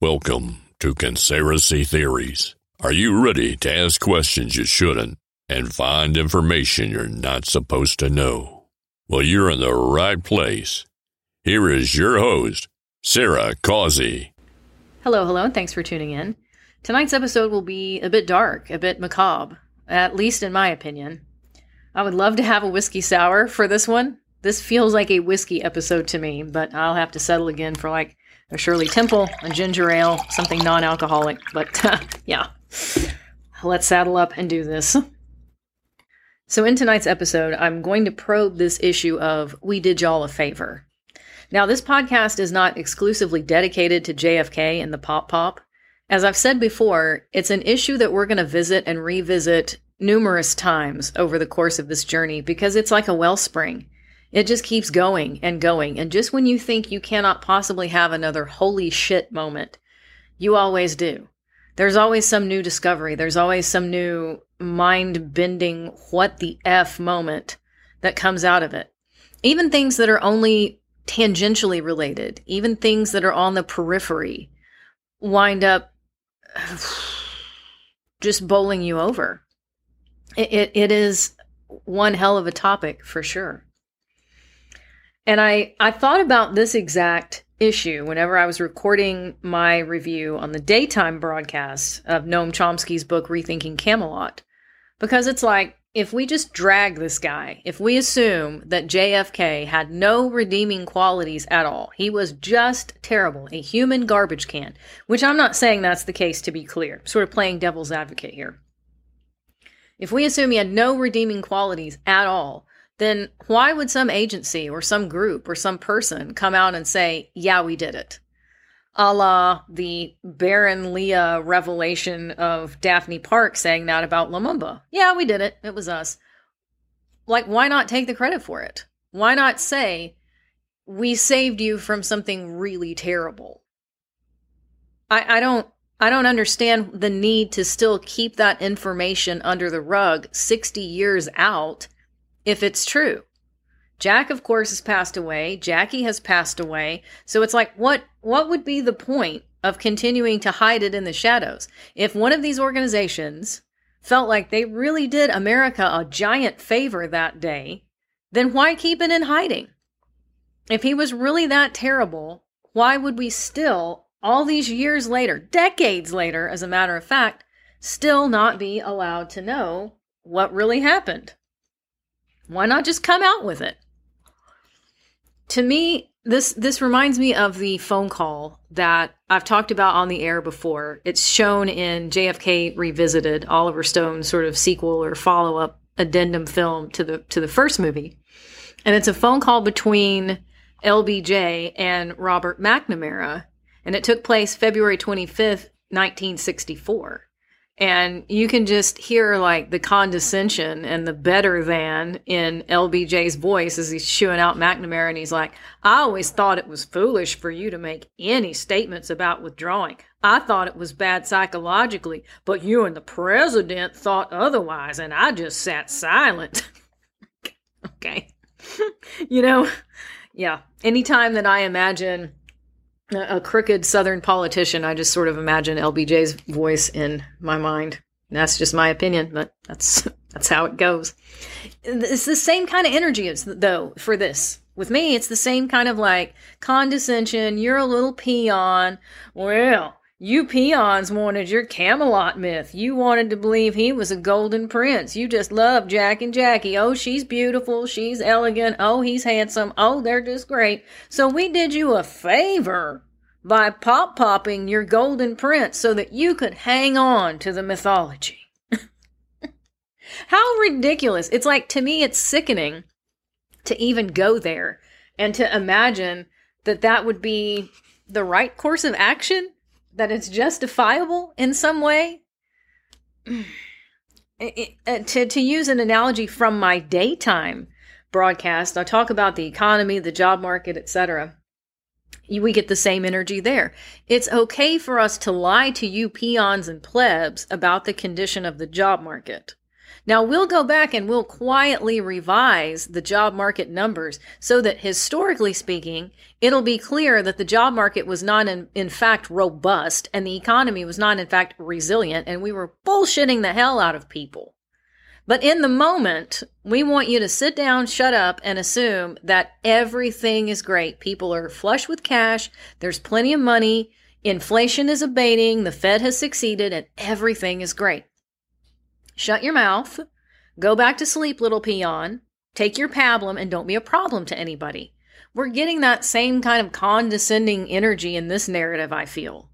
Welcome to Conspiracy Theories. Are you ready to ask questions you shouldn't and find information you're not supposed to know? Well, you're in the right place. Here is your host, Sarah Causey. Hello, hello, and thanks for tuning in. Tonight's episode will be a bit dark, a bit macabre, at least in my opinion. I would love to have a whiskey sour for this one. This feels like a whiskey episode to me, but I'll have to settle again for like a Shirley Temple, a ginger ale, something non alcoholic. But yeah, let's saddle up and do this. So, in tonight's episode, I'm going to probe this issue of We Did Y'all a Favor. Now, this podcast is not exclusively dedicated to JFK and the Pop Pop. As I've said before, it's an issue that we're going to visit and revisit numerous times over the course of this journey because it's like a wellspring. It just keeps going and going. And just when you think you cannot possibly have another holy shit moment, you always do. There's always some new discovery. There's always some new mind bending, what the F moment that comes out of it. Even things that are only tangentially related, even things that are on the periphery, wind up just bowling you over. It, it, it is one hell of a topic for sure. And I, I thought about this exact issue whenever I was recording my review on the daytime broadcast of Noam Chomsky's book, Rethinking Camelot. Because it's like, if we just drag this guy, if we assume that JFK had no redeeming qualities at all, he was just terrible, a human garbage can, which I'm not saying that's the case to be clear, sort of playing devil's advocate here. If we assume he had no redeeming qualities at all, then why would some agency or some group or some person come out and say, yeah, we did it? A la the Baron Lea revelation of Daphne Park saying that about Lumumba. Yeah, we did it. It was us. Like, why not take the credit for it? Why not say, we saved you from something really terrible? I, I don't I don't understand the need to still keep that information under the rug 60 years out if it's true. Jack, of course, has passed away. Jackie has passed away. So it's like, what what would be the point of continuing to hide it in the shadows? If one of these organizations felt like they really did America a giant favor that day, then why keep it in hiding? If he was really that terrible, why would we still, all these years later, decades later, as a matter of fact, still not be allowed to know what really happened? Why not just come out with it? To me, this this reminds me of the phone call that I've talked about on the air before. It's shown in JFK Revisited, Oliver Stone's sort of sequel or follow up addendum film to the to the first movie, and it's a phone call between LBJ and Robert McNamara, and it took place February twenty fifth, nineteen sixty four and you can just hear like the condescension and the better than in LBJ's voice as he's chewing out McNamara and he's like, I always thought it was foolish for you to make any statements about withdrawing. I thought it was bad psychologically, but you and the president thought otherwise, and I just sat silent. okay. you know, yeah. Anytime that I imagine a crooked Southern politician. I just sort of imagine LBJ's voice in my mind. That's just my opinion, but that's that's how it goes. It's the same kind of energy, as, though, for this. With me, it's the same kind of like condescension. You're a little peon. Well, you peons wanted your Camelot myth. You wanted to believe he was a golden prince. You just love Jack and Jackie. Oh, she's beautiful. She's elegant. Oh, he's handsome. Oh, they're just great. So we did you a favor by pop popping your golden prince so that you could hang on to the mythology. How ridiculous. It's like, to me, it's sickening to even go there and to imagine that that would be the right course of action that it's justifiable in some way. It, it, uh, to, to use an analogy from my daytime broadcast, I talk about the economy, the job market, etc. we get the same energy there. It's okay for us to lie to you peons and plebs about the condition of the job market. Now we'll go back and we'll quietly revise the job market numbers so that historically speaking, it'll be clear that the job market was not in, in fact robust and the economy was not in fact resilient and we were bullshitting the hell out of people. But in the moment, we want you to sit down, shut up, and assume that everything is great. People are flush with cash, there's plenty of money, inflation is abating, the Fed has succeeded, and everything is great. Shut your mouth, go back to sleep, little peon, take your pablum, and don't be a problem to anybody. We're getting that same kind of condescending energy in this narrative, I feel.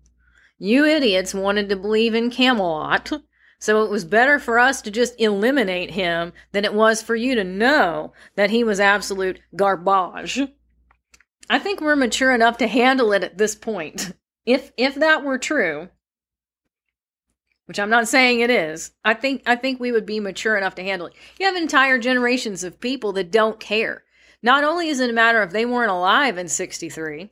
You idiots wanted to believe in Camelot so it was better for us to just eliminate him than it was for you to know that he was absolute garbage. I think we're mature enough to handle it at this point. If if that were true, which I'm not saying it is, I think I think we would be mature enough to handle it. You have entire generations of people that don't care. Not only is it a matter of they weren't alive in 63,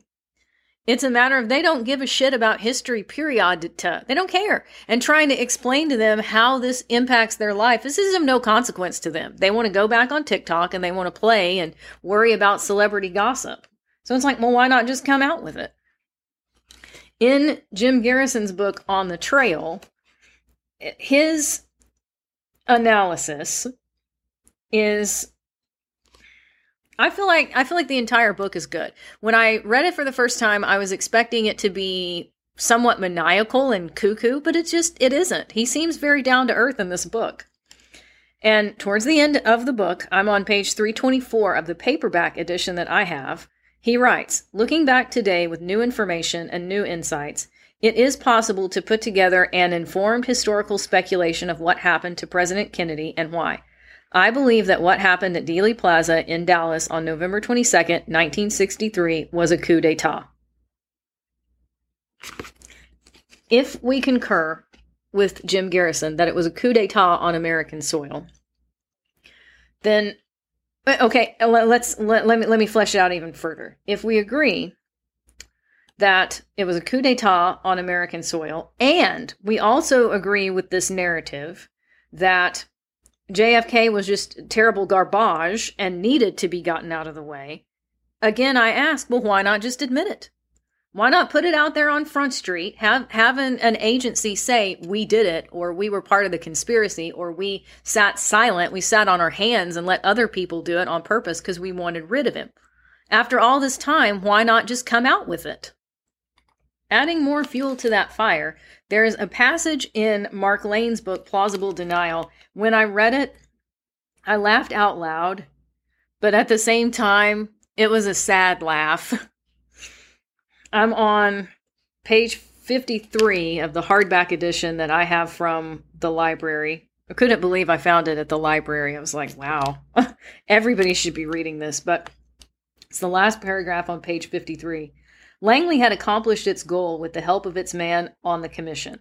it's a matter of they don't give a shit about history, period. They don't care. And trying to explain to them how this impacts their life, this is of no consequence to them. They want to go back on TikTok and they want to play and worry about celebrity gossip. So it's like, well, why not just come out with it? In Jim Garrison's book, On the Trail, his analysis is I feel like I feel like the entire book is good. When I read it for the first time, I was expecting it to be somewhat maniacal and cuckoo, but it just it isn't. He seems very down to earth in this book. And towards the end of the book, I'm on page 324 of the paperback edition that I have. He writes, "Looking back today with new information and new insights, it is possible to put together an informed historical speculation of what happened to President Kennedy and why." I believe that what happened at Dealey Plaza in Dallas on November 22nd, 1963, was a coup d'etat. If we concur with Jim Garrison that it was a coup d'etat on American soil, then okay, let's let, let me let me flesh it out even further. If we agree that it was a coup d'etat on American soil, and we also agree with this narrative that JFK was just terrible garbage and needed to be gotten out of the way. Again, I ask, well, why not just admit it? Why not put it out there on Front Street? Have have an, an agency say we did it, or we were part of the conspiracy, or we sat silent, we sat on our hands and let other people do it on purpose because we wanted rid of him. After all this time, why not just come out with it? Adding more fuel to that fire, there is a passage in Mark Lane's book, Plausible Denial. When I read it, I laughed out loud, but at the same time, it was a sad laugh. I'm on page 53 of the hardback edition that I have from the library. I couldn't believe I found it at the library. I was like, wow, everybody should be reading this. But it's the last paragraph on page 53. Langley had accomplished its goal with the help of its man on the commission.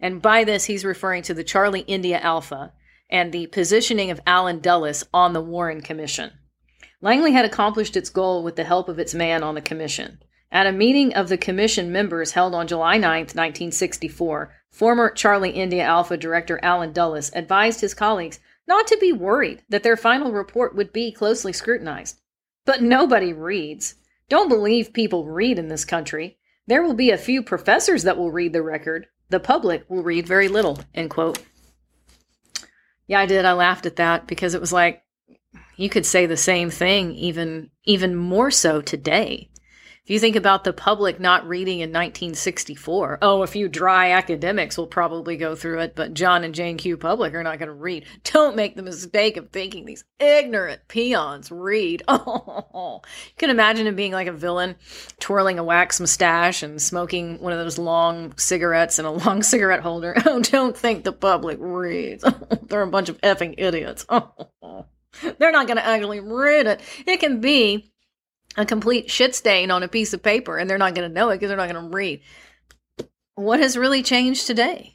And by this, he's referring to the Charlie India Alpha and the positioning of Allen Dulles on the Warren Commission. Langley had accomplished its goal with the help of its man on the commission. At a meeting of the commission members held on July 9, 1964, former Charlie India Alpha director Allen Dulles advised his colleagues not to be worried that their final report would be closely scrutinized. But nobody reads. Don't believe people read in this country. There will be a few professors that will read the record. The public will read very little. End quote. Yeah, I did. I laughed at that because it was like you could say the same thing even even more so today. If you think about the public not reading in 1964, oh, a few dry academics will probably go through it, but John and Jane Q. Public are not going to read. Don't make the mistake of thinking these ignorant peons read. Oh, you can imagine him being like a villain, twirling a wax mustache and smoking one of those long cigarettes in a long cigarette holder. Oh, don't think the public reads. They're a bunch of effing idiots. Oh, they're not going to actually read it. It can be a complete shit stain on a piece of paper and they're not going to know it because they're not going to read. What has really changed today?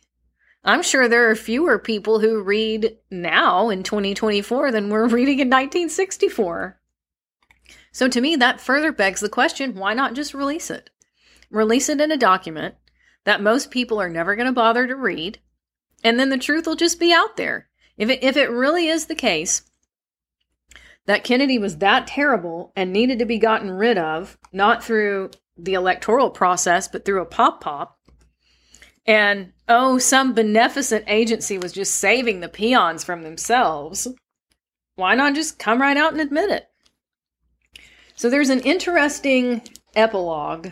I'm sure there are fewer people who read now in 2024 than were reading in 1964. So to me, that further begs the question why not just release it? Release it in a document that most people are never going to bother to read, and then the truth will just be out there. If it, if it really is the case that Kennedy was that terrible and needed to be gotten rid of, not through the electoral process, but through a pop pop, and oh, some beneficent agency was just saving the peons from themselves, why not just come right out and admit it? So there's an interesting epilogue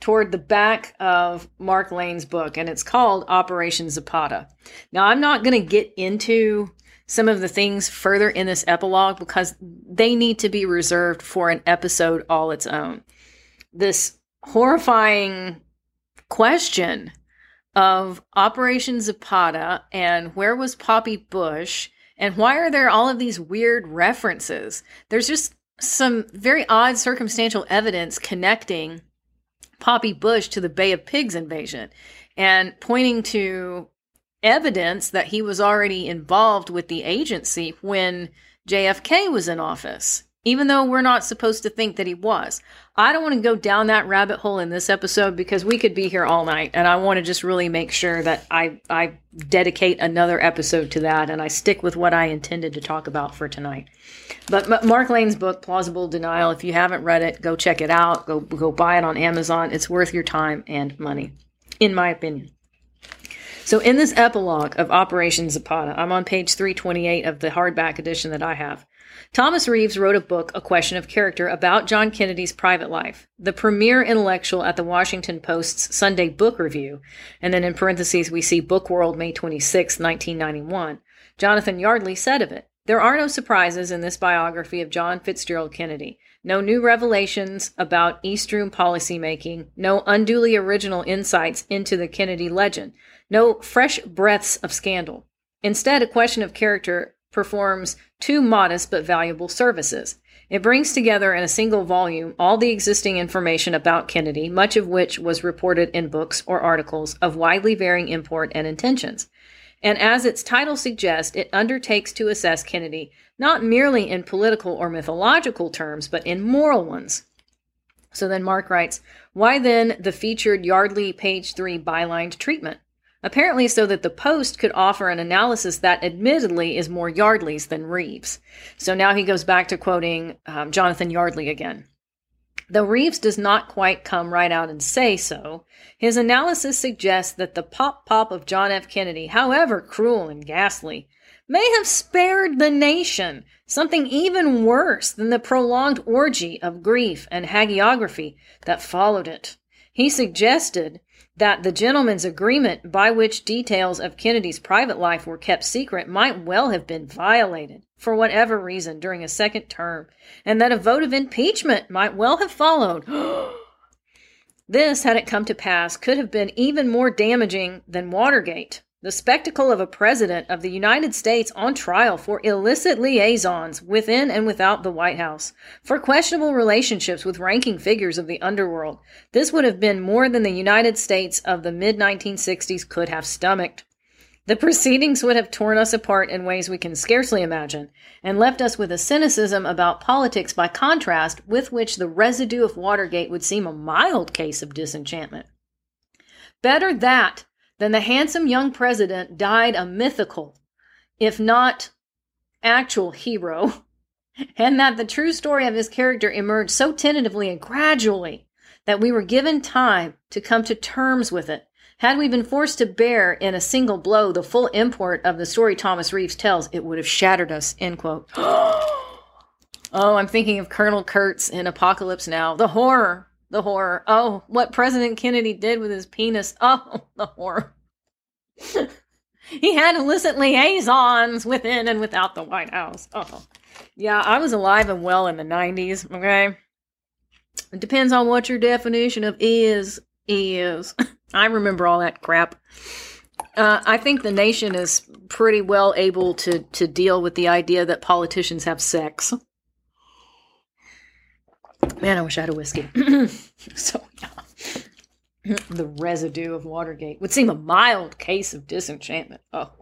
toward the back of Mark Lane's book, and it's called Operation Zapata. Now, I'm not going to get into some of the things further in this epilogue because they need to be reserved for an episode all its own. This horrifying question of Operation Zapata and where was Poppy Bush and why are there all of these weird references? There's just some very odd circumstantial evidence connecting Poppy Bush to the Bay of Pigs invasion and pointing to evidence that he was already involved with the agency when JFK was in office, even though we're not supposed to think that he was. I don't want to go down that rabbit hole in this episode because we could be here all night, and I want to just really make sure that I, I dedicate another episode to that and I stick with what I intended to talk about for tonight. But Mark Lane's book, Plausible Denial, if you haven't read it, go check it out. Go go buy it on Amazon. It's worth your time and money, in my opinion. So, in this epilogue of Operation Zapata, I'm on page 328 of the hardback edition that I have. Thomas Reeves wrote a book, A Question of Character, about John Kennedy's private life. The premier intellectual at the Washington Post's Sunday Book Review, and then in parentheses we see Book World, May 26, 1991, Jonathan Yardley said of it, There are no surprises in this biography of John Fitzgerald Kennedy. No new revelations about East Room policymaking, no unduly original insights into the Kennedy legend no fresh breaths of scandal. Instead, a question of character performs two modest but valuable services. It brings together in a single volume all the existing information about Kennedy, much of which was reported in books or articles of widely varying import and intentions. And as its title suggests, it undertakes to assess Kennedy not merely in political or mythological terms, but in moral ones. So then Mark writes, Why then the featured Yardley page 3 bylined treatment? apparently so that the Post could offer an analysis that admittedly is more Yardley's than Reeves. So now he goes back to quoting um, Jonathan Yardley again. Though Reeves does not quite come right out and say so, his analysis suggests that the pop pop of John F. Kennedy, however cruel and ghastly, may have spared the nation something even worse than the prolonged orgy of grief and hagiography that followed it. He suggested that the gentleman's agreement by which details of Kennedy's private life were kept secret might well have been violated for whatever reason during a second term, and that a vote of impeachment might well have followed. this, had it come to pass, could have been even more damaging than Watergate. The spectacle of a president of the United States on trial for illicit liaisons within and without the White House, for questionable relationships with ranking figures of the underworld. This would have been more than the United States of the mid 1960s could have stomached. The proceedings would have torn us apart in ways we can scarcely imagine, and left us with a cynicism about politics by contrast with which the residue of Watergate would seem a mild case of disenchantment. Better that then the handsome young president died a mythical, if not actual hero, and that the true story of his character emerged so tentatively and gradually that we were given time to come to terms with it. Had we been forced to bear in a single blow the full import of the story Thomas Reeves tells, it would have shattered us. End quote. oh, I'm thinking of Colonel Kurtz in Apocalypse Now. The horror the horror. Oh, what President Kennedy did with his penis. Oh, the horror. he had illicit liaisons within and without the White House. Oh, yeah, I was alive and well in the 90s, okay? It depends on what your definition of is is. I remember all that crap. Uh, I think the nation is pretty well able to, to deal with the idea that politicians have sex. Man, I wish I had a whiskey. so, yeah. the residue of Watergate would seem a mild case of disenchantment. Oh.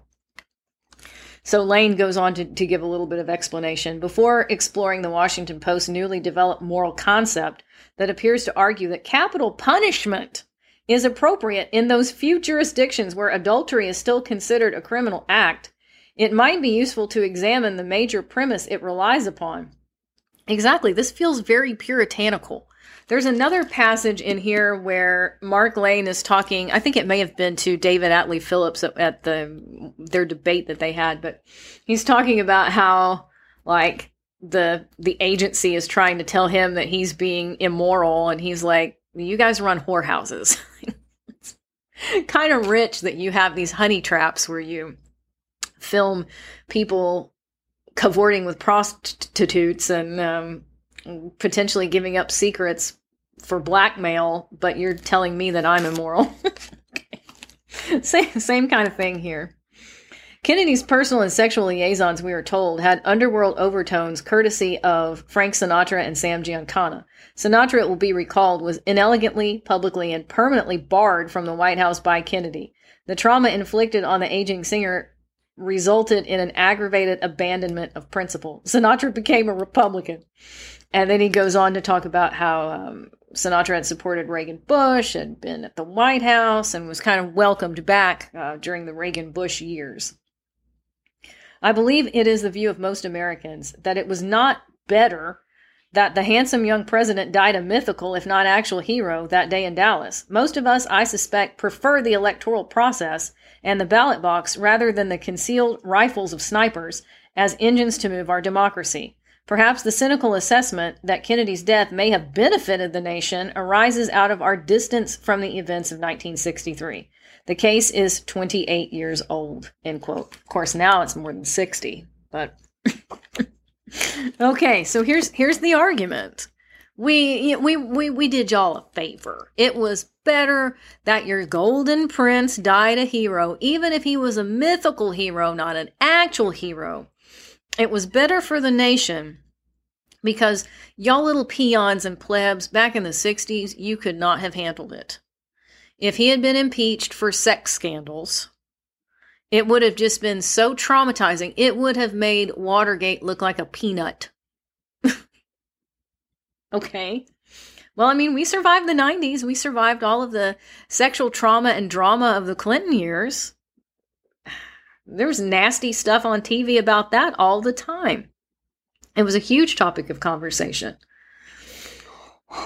So Lane goes on to, to give a little bit of explanation. Before exploring the Washington Post's newly developed moral concept that appears to argue that capital punishment is appropriate in those few jurisdictions where adultery is still considered a criminal act, it might be useful to examine the major premise it relies upon. Exactly, this feels very puritanical. There's another passage in here where Mark Lane is talking. I think it may have been to David Atlee Phillips at, at the their debate that they had, but he's talking about how like the the agency is trying to tell him that he's being immoral, and he's like, "You guys run whorehouses." kind of rich that you have these honey traps where you film people cavorting with prostitutes and um, potentially giving up secrets for blackmail, but you're telling me that I'm immoral. same, same kind of thing here. Kennedy's personal and sexual liaisons, we are told, had underworld overtones courtesy of Frank Sinatra and Sam Giancana. Sinatra, it will be recalled, was inelegantly, publicly, and permanently barred from the White House by Kennedy. The trauma inflicted on the aging singer resulted in an aggravated abandonment of principle. Sinatra became a Republican. And then he goes on to talk about how um, Sinatra had supported Reagan Bush, had been at the White House, and was kind of welcomed back uh, during the Reagan Bush years. I believe it is the view of most Americans that it was not better that the handsome young president died a mythical, if not actual hero that day in Dallas. Most of us, I suspect, prefer the electoral process and the ballot box rather than the concealed rifles of snipers as engines to move our democracy. Perhaps the cynical assessment that Kennedy's death may have benefited the nation arises out of our distance from the events of 1963. The case is 28 years old, end quote. Of course, now it's more than 60, but okay, so here's here's the argument. We we we we did y'all a favor. It was better that your golden prince died a hero, even if he was a mythical hero, not an actual hero. It was better for the nation because y'all little peons and plebs back in the 60s, you could not have handled it. If he had been impeached for sex scandals, it would have just been so traumatizing. It would have made Watergate look like a peanut. okay. Well, I mean, we survived the 90s. We survived all of the sexual trauma and drama of the Clinton years. There was nasty stuff on TV about that all the time. It was a huge topic of conversation.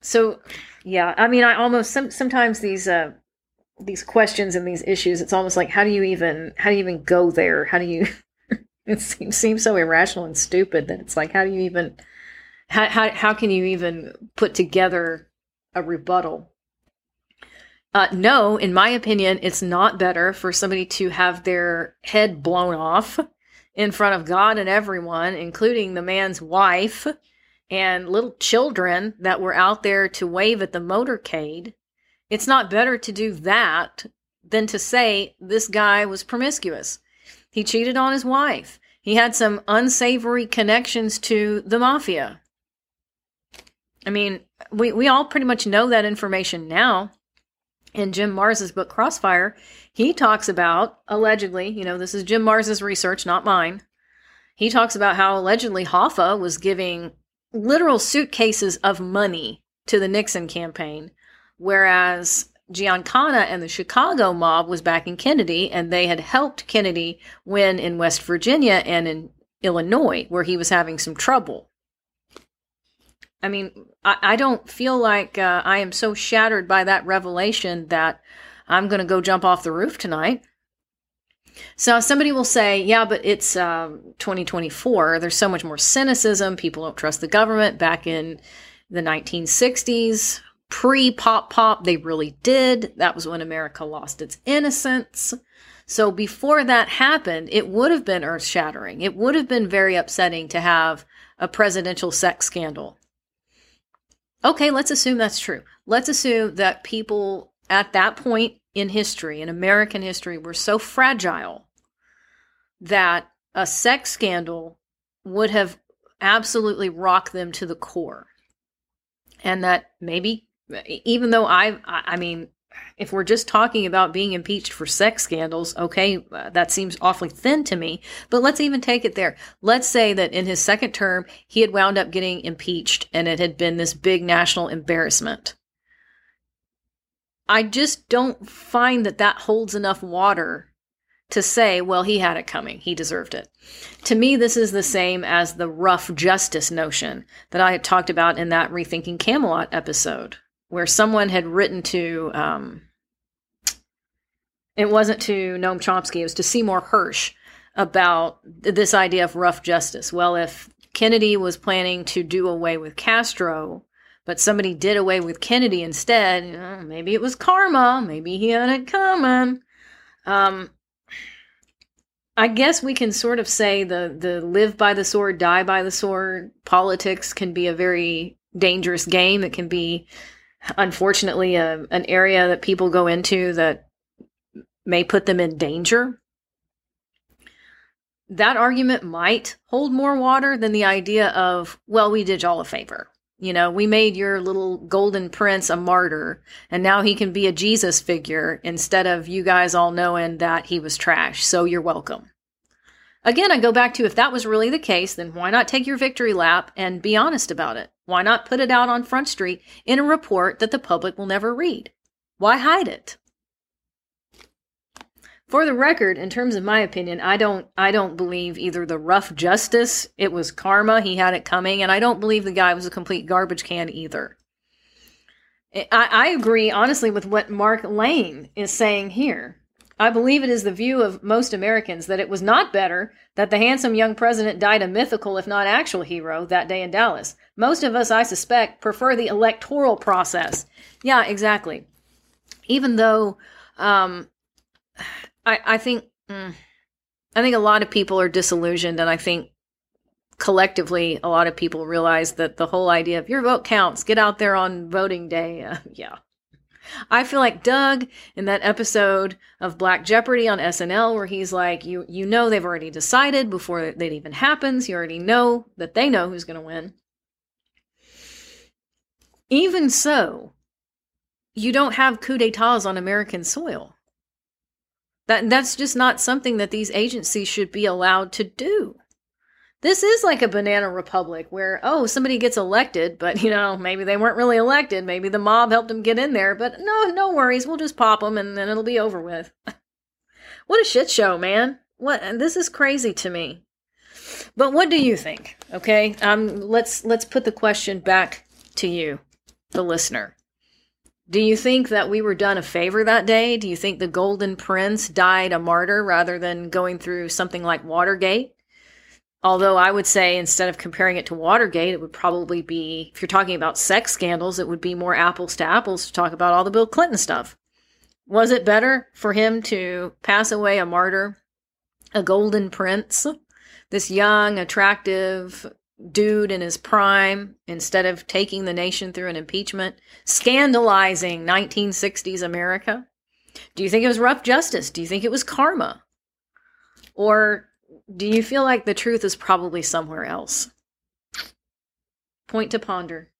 So, yeah, I mean, I almost some, sometimes these uh, these questions and these issues, it's almost like how do you even how do you even go there? How do you? it seems seems so irrational and stupid that it's like how do you even how how how can you even put together a rebuttal? Uh, no, in my opinion, it's not better for somebody to have their head blown off in front of God and everyone, including the man's wife and little children that were out there to wave at the motorcade, it's not better to do that than to say this guy was promiscuous. He cheated on his wife. He had some unsavory connections to the mafia. I mean, we, we all pretty much know that information now. In Jim Marrs's book Crossfire, he talks about allegedly, you know, this is Jim Marrs's research, not mine. He talks about how allegedly Hoffa was giving literal suitcases of money to the Nixon campaign, whereas Giancana and the Chicago mob was backing Kennedy, and they had helped Kennedy win in West Virginia and in Illinois, where he was having some trouble. I mean, I, I don't feel like uh, I am so shattered by that revelation that I'm going to go jump off the roof tonight. So somebody will say, yeah, but it's um, 2024. There's so much more cynicism. People don't trust the government. Back in the 1960s, pre pop pop, they really did. That was when America lost its innocence. So before that happened, it would have been earth shattering. It would have been very upsetting to have a presidential sex scandal. Okay, let's assume that's true. Let's assume that people at that point in history, in American history, were so fragile that a sex scandal would have absolutely rocked them to the core. And that maybe, even though I, I mean, if we're just talking about being impeached for sex scandals, okay, uh, that seems awfully thin to me. But let's even take it there. Let's say that in his second term, he had wound up getting impeached and it had been this big national embarrassment. I just don't find that that holds enough water to say, well, he had it coming. He deserved it. To me, this is the same as the rough justice notion that I had talked about in that Rethinking Camelot episode, where someone had written to, um, it wasn't to Noam Chomsky, it was to Seymour Hersh about this idea of rough justice. Well, if Kennedy was planning to do away with Castro, but somebody did away with Kennedy instead, you know, maybe it was karma, maybe he had it coming. Um, I guess we can sort of say the the live by the sword, die by the sword politics can be a very dangerous game. It can be, unfortunately, a, an area that people go into that may put them in danger. That argument might hold more water than the idea of, well, we did y'all a favor. You know, we made your little golden prince a martyr, and now he can be a Jesus figure instead of you guys all knowing that he was trash. So you're welcome. Again, I go back to if that was really the case, then why not take your victory lap and be honest about it? Why not put it out on Front Street in a report that the public will never read? Why hide it? For the record, in terms of my opinion, I don't I don't believe either the rough justice, it was karma, he had it coming, and I don't believe the guy was a complete garbage can either. I, I agree honestly with what Mark Lane is saying here. I believe it is the view of most Americans that it was not better that the handsome young president died a mythical, if not actual, hero that day in Dallas. Most of us, I suspect, prefer the electoral process. Yeah, exactly. Even though um, I, I think mm, I think a lot of people are disillusioned, and I think collectively a lot of people realize that the whole idea of your vote counts, get out there on voting day, uh, yeah. I feel like Doug in that episode of Black Jeopardy on SNL where he's like, you you know they've already decided before it even happens. You already know that they know who's going to win. Even so, you don't have coup d'etats on American soil. That that's just not something that these agencies should be allowed to do. This is like a banana republic where oh somebody gets elected, but you know maybe they weren't really elected. Maybe the mob helped them get in there, but no no worries, we'll just pop them and then it'll be over with. what a shit show, man! What this is crazy to me. But what do you think? Okay, um, let's let's put the question back to you, the listener. Do you think that we were done a favor that day? Do you think the Golden Prince died a martyr rather than going through something like Watergate? Although I would say instead of comparing it to Watergate, it would probably be, if you're talking about sex scandals, it would be more apples to apples to talk about all the Bill Clinton stuff. Was it better for him to pass away a martyr, a golden prince, this young, attractive, dude in his prime instead of taking the nation through an impeachment, scandalizing 1960s America? Do you think it was rough justice? Do you think it was karma? Or do you feel like the truth is probably somewhere else? Point to ponder.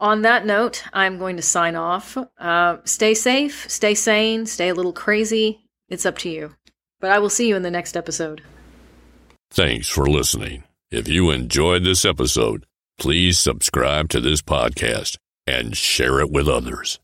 On that note, I'm going to sign off. Uh, stay safe, stay sane, stay a little crazy. It's up to you. But I will see you in the next episode. Thanks for listening. If you enjoyed this episode, please subscribe to this podcast and share it with others.